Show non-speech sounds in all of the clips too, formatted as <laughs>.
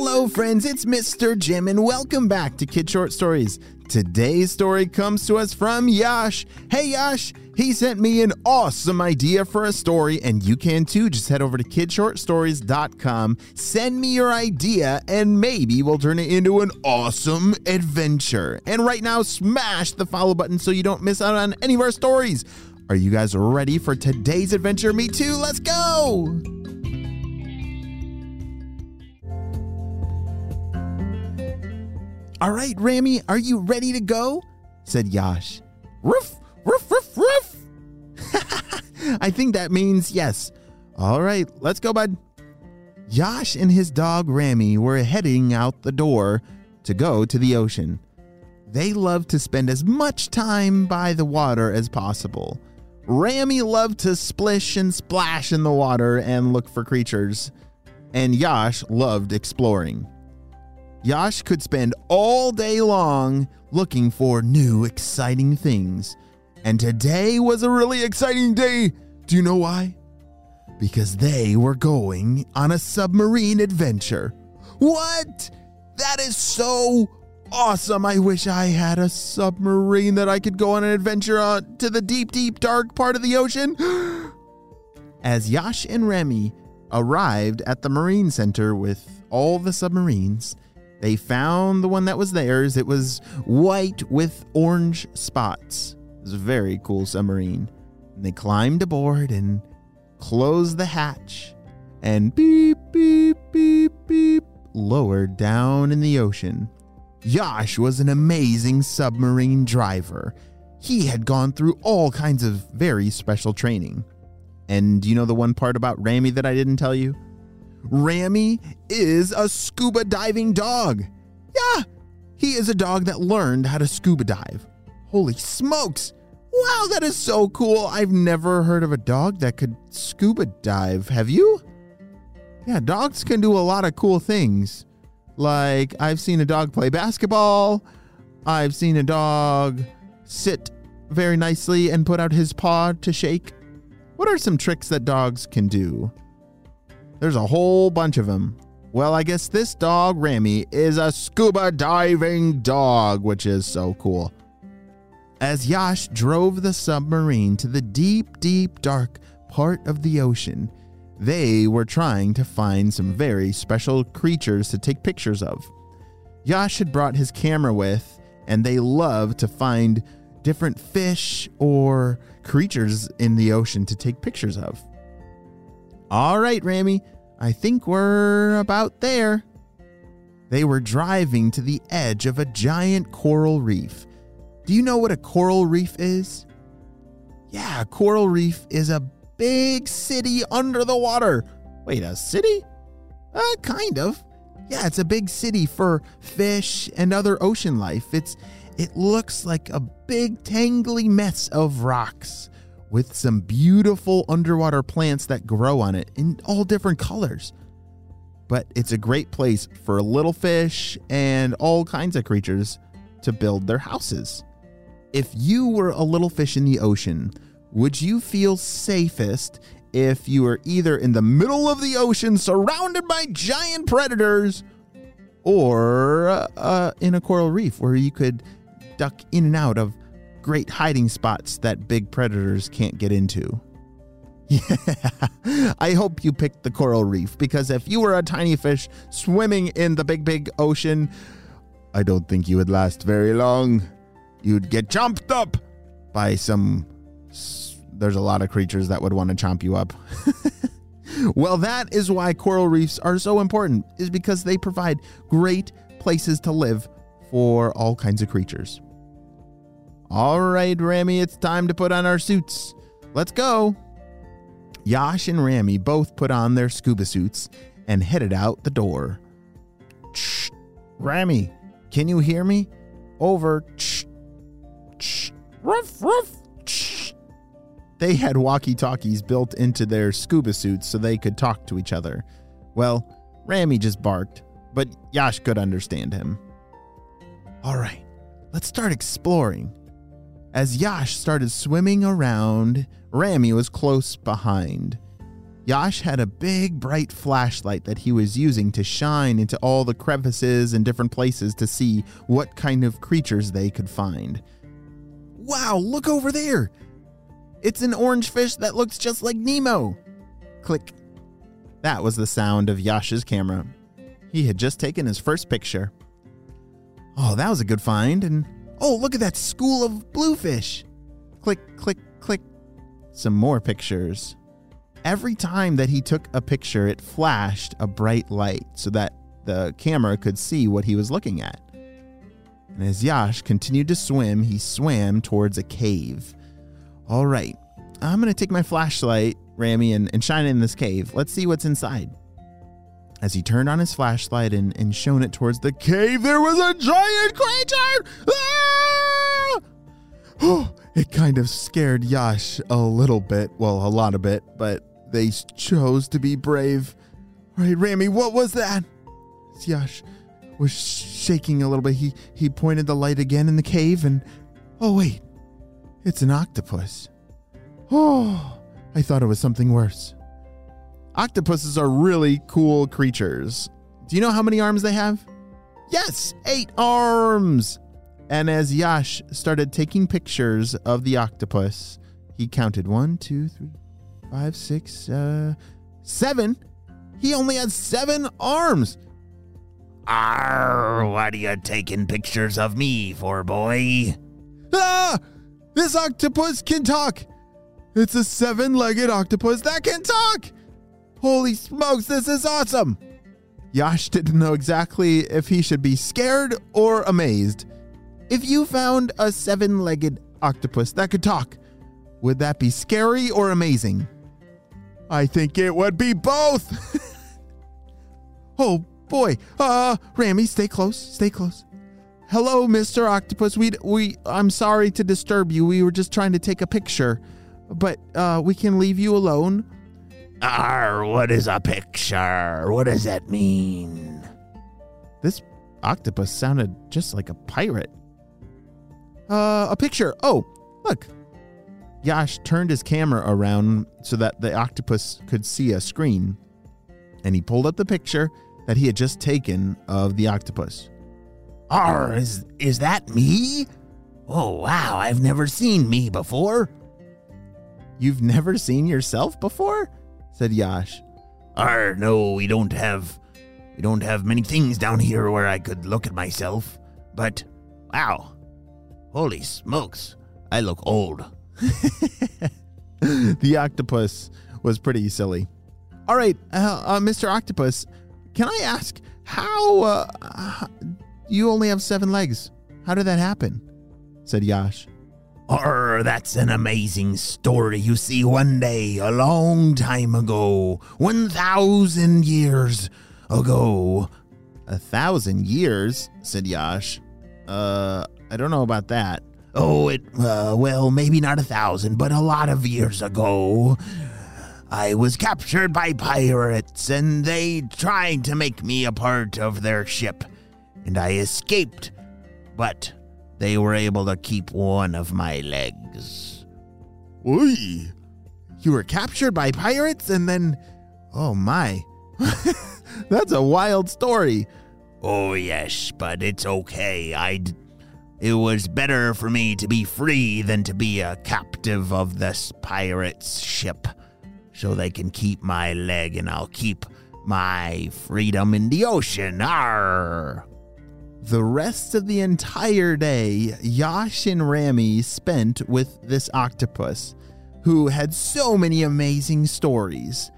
Hello, friends, it's Mr. Jim, and welcome back to Kids Short Stories. Today's story comes to us from Yash. Hey, Yash, he sent me an awesome idea for a story, and you can too. Just head over to kidshortstories.com, send me your idea, and maybe we'll turn it into an awesome adventure. And right now, smash the follow button so you don't miss out on any of our stories. Are you guys ready for today's adventure? Me too. Let's go! All right, Rami, are you ready to go? said Yash. Roof, roof, roof, roof. <laughs> I think that means yes. All right, let's go, bud. Yash and his dog Rami were heading out the door to go to the ocean. They loved to spend as much time by the water as possible. Rami loved to splish and splash in the water and look for creatures, and Yash loved exploring. Yash could spend all day long looking for new, exciting things. And today was a really exciting day. Do you know why? Because they were going on a submarine adventure. What? That is so awesome. I wish I had a submarine that I could go on an adventure on to the deep, deep, dark part of the ocean. <gasps> As Yash and Rami arrived at the Marine Center with all the submarines, they found the one that was theirs. It was white with orange spots. It was a very cool submarine. And they climbed aboard and closed the hatch and beep, beep, beep, beep, lowered down in the ocean. Yash was an amazing submarine driver. He had gone through all kinds of very special training. And you know the one part about Rami that I didn't tell you? Rami is a scuba diving dog. Yeah, he is a dog that learned how to scuba dive. Holy smokes! Wow, that is so cool. I've never heard of a dog that could scuba dive. Have you? Yeah, dogs can do a lot of cool things. Like, I've seen a dog play basketball, I've seen a dog sit very nicely and put out his paw to shake. What are some tricks that dogs can do? There's a whole bunch of them. Well, I guess this dog, Rami, is a scuba diving dog, which is so cool. As Yash drove the submarine to the deep, deep, dark part of the ocean, they were trying to find some very special creatures to take pictures of. Yash had brought his camera with, and they love to find different fish or creatures in the ocean to take pictures of. All right, Rami, I think we're about there. They were driving to the edge of a giant coral reef. Do you know what a coral reef is? Yeah, a coral reef is a big city under the water. Wait, a city? Uh, kind of. Yeah, it's a big city for fish and other ocean life. It's it looks like a big tangly mess of rocks with some beautiful underwater plants that grow on it in all different colors. But it's a great place for little fish and all kinds of creatures to build their houses. If you were a little fish in the ocean, would you feel safest if you were either in the middle of the ocean surrounded by giant predators or uh, in a coral reef where you could duck in and out of great hiding spots that big predators can't get into. <laughs> Yeah, I hope you picked the coral reef because if you were a tiny fish swimming in the big, big ocean, I don't think you would last very long. You'd get chomped up by some. There's a lot of creatures that would want to chomp you up. <laughs> well, that is why coral reefs are so important, is because they provide great places to live for all kinds of creatures. All right, Rami, it's time to put on our suits. Let's go. Yash and Rami both put on their scuba suits and headed out the door. Shh. Rami, can you hear me? Over. Shh. Shh. Ruff, ruff. Shh. They had walkie talkies built into their scuba suits so they could talk to each other. Well, Rami just barked, but Yash could understand him. All right, let's start exploring. As Yash started swimming around, Rami was close behind. Yash had a big bright flashlight that he was using to shine into all the crevices and different places to see what kind of creatures they could find. Wow, look over there! It's an orange fish that looks just like Nemo. Click. That was the sound of Yash's camera. He had just taken his first picture. Oh, that was a good find. And oh, look at that school of bluefish. Click, click, click. Some more pictures. Every time that he took a picture, it flashed a bright light so that the camera could see what he was looking at. And as Yash continued to swim, he swam towards a cave. All right, I'm going to take my flashlight, Rami, and, and shine it in this cave. Let's see what's inside. As he turned on his flashlight and, and shone it towards the cave, there was a giant creature! Ah! <gasps> It kind of scared Yash a little bit. Well, a lot of bit, but they chose to be brave. All right, Rami, what was that? Yash was shaking a little bit. He, he pointed the light again in the cave and. Oh, wait. It's an octopus. Oh, I thought it was something worse. Octopuses are really cool creatures. Do you know how many arms they have? Yes, eight arms! And as Yash started taking pictures of the octopus, he counted one, two, three, five, six, uh, seven. He only had seven arms. Arr, what are you taking pictures of me for, boy? Ah! This octopus can talk! It's a seven legged octopus that can talk! Holy smokes, this is awesome! Yash didn't know exactly if he should be scared or amazed. If you found a seven legged octopus that could talk, would that be scary or amazing? I think it would be both. <laughs> oh boy. Uh Rami, stay close. Stay close. Hello, Mr. Octopus. We we I'm sorry to disturb you. We were just trying to take a picture. But uh we can leave you alone. Arr, what is a picture? What does that mean? This octopus sounded just like a pirate. Uh, a picture. Oh, look. Yash turned his camera around so that the octopus could see a screen, and he pulled up the picture that he had just taken of the octopus. Arr, is, is that me? Oh, wow, I've never seen me before. You've never seen yourself before? Said Yash. Arr, no, we don't have we don't have many things down here where I could look at myself. But wow. Holy smokes. I look old. <laughs> the octopus was pretty silly. All right, uh, uh, Mr. Octopus, can I ask how uh, you only have seven legs? How did that happen? said Yash. Or that's an amazing story. You see, one day, a long time ago, 1,000 years ago. A thousand years, said Yash. Uh, I don't know about that. Oh, it, uh, well, maybe not a thousand, but a lot of years ago. I was captured by pirates, and they tried to make me a part of their ship, and I escaped. But they were able to keep one of my legs. Oi! You were captured by pirates and then. Oh my. <laughs> That's a wild story. Oh, yes, but it's okay. I'd. It was better for me to be free than to be a captive of this pirate's ship. So they can keep my leg and I'll keep my freedom in the ocean. Arr! The rest of the entire day, Yash and Rami spent with this octopus, who had so many amazing stories.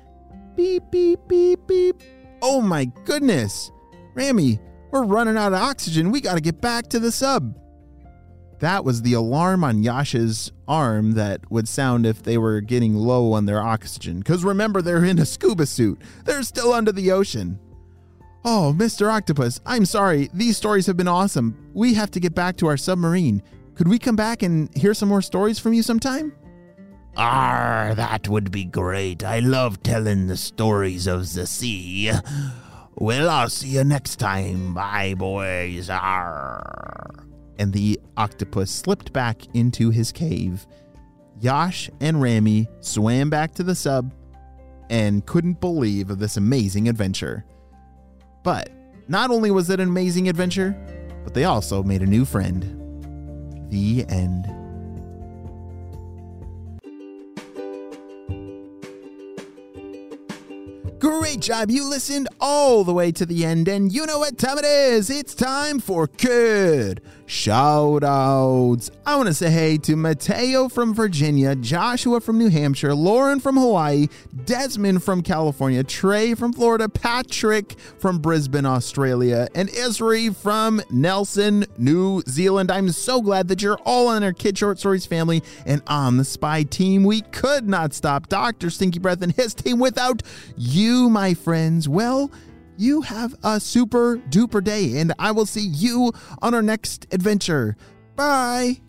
Beep, beep, beep, beep. Oh my goodness! Rami, we're running out of oxygen. We gotta get back to the sub. That was the alarm on Yash's arm that would sound if they were getting low on their oxygen. Because remember, they're in a scuba suit, they're still under the ocean. Oh, Mr. Octopus, I'm sorry. These stories have been awesome. We have to get back to our submarine. Could we come back and hear some more stories from you sometime? Ah, that would be great. I love telling the stories of the sea. Well, I'll see you next time. Bye, boys. Arr. And the octopus slipped back into his cave. Yash and Rami swam back to the sub, and couldn't believe of this amazing adventure. But not only was it an amazing adventure, but they also made a new friend. The end. Great job. You listened all the way to the end, and you know what time it is. It's time for kid shout outs. I want to say hey to Mateo from Virginia, Joshua from New Hampshire, Lauren from Hawaii, Desmond from California, Trey from Florida, Patrick from Brisbane, Australia, and Isri from Nelson, New Zealand. I'm so glad that you're all in our Kids Short Stories family and on the spy team. We could not stop Dr. Stinky Breath and his team without you, my friends. Well, you have a super duper day, and I will see you on our next adventure. Bye.